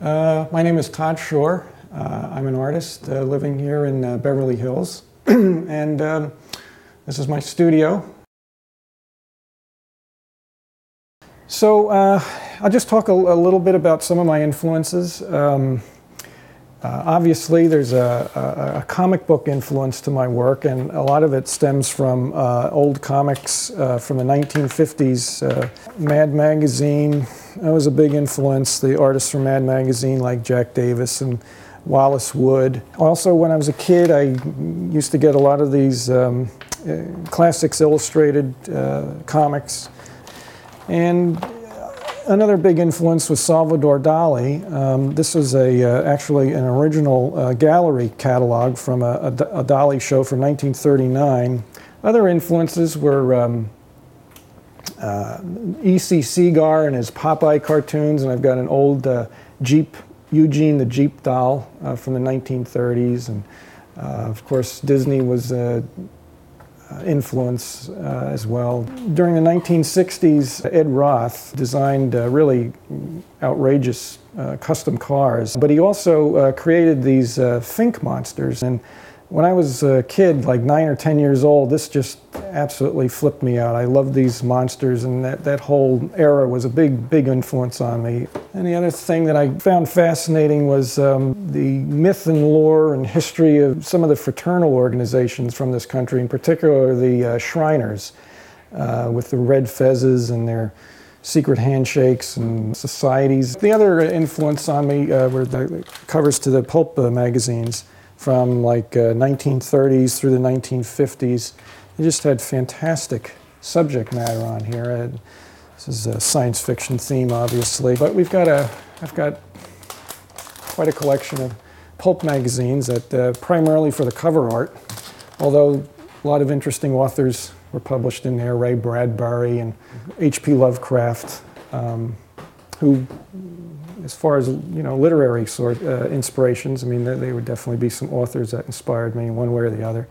Uh, my name is Todd Schorr. Uh, I'm an artist uh, living here in uh, Beverly Hills, and um, this is my studio. So uh, I'll just talk a, a, little bit about some of my influences. Um, uh, obviously, there's a, a, a, comic book influence to my work, and a lot of it stems from uh, old comics uh, from the 1950s. Uh, Mad Magazine, that was a big influence. The artists from Mad Magazine, like Jack Davis and Wallace Wood. Also, when I was a kid, I used to get a lot of these um, uh, classics illustrated uh, comics. And another big influence was Salvador Dali. Um, this was a, uh, actually an original uh, gallery catalog from a, a, a, Dali show from 1939. Other influences were um, uh, E.C. Segar and his Popeye cartoons, and I've got an old uh, Jeep, Eugene the Jeep doll uh, from the 1930s. And uh, of course, Disney was influence uh, as well. During the 1960s, Ed Roth designed uh, really outrageous uh, custom cars, but he also uh, created these uh, Fink monsters. And when I was a kid, like nine or 10 years old, this just absolutely flipped me out. I loved these monsters, and that, that whole era was a big, big influence on me. And the other thing that I found fascinating was um, the myth and lore and history of some of the fraternal organizations from this country, in particular the uh, Shriners, uh, with the red fezzes and their secret handshakes and societies. The other influence on me uh, were the covers to the pulp uh, magazines from like uh, 1930s through the 1950s. They just had fantastic subject matter on here. And this is a science fiction theme, obviously, but we've got a, I've got quite a collection of pulp magazines that uh, primarily for the cover art, although a lot of interesting authors were published in there, Ray Bradbury and H.P. Lovecraft, um, who as far as you know, literary sort uh, inspirations, I mean, there, there, would definitely be some authors that inspired me one way or the other.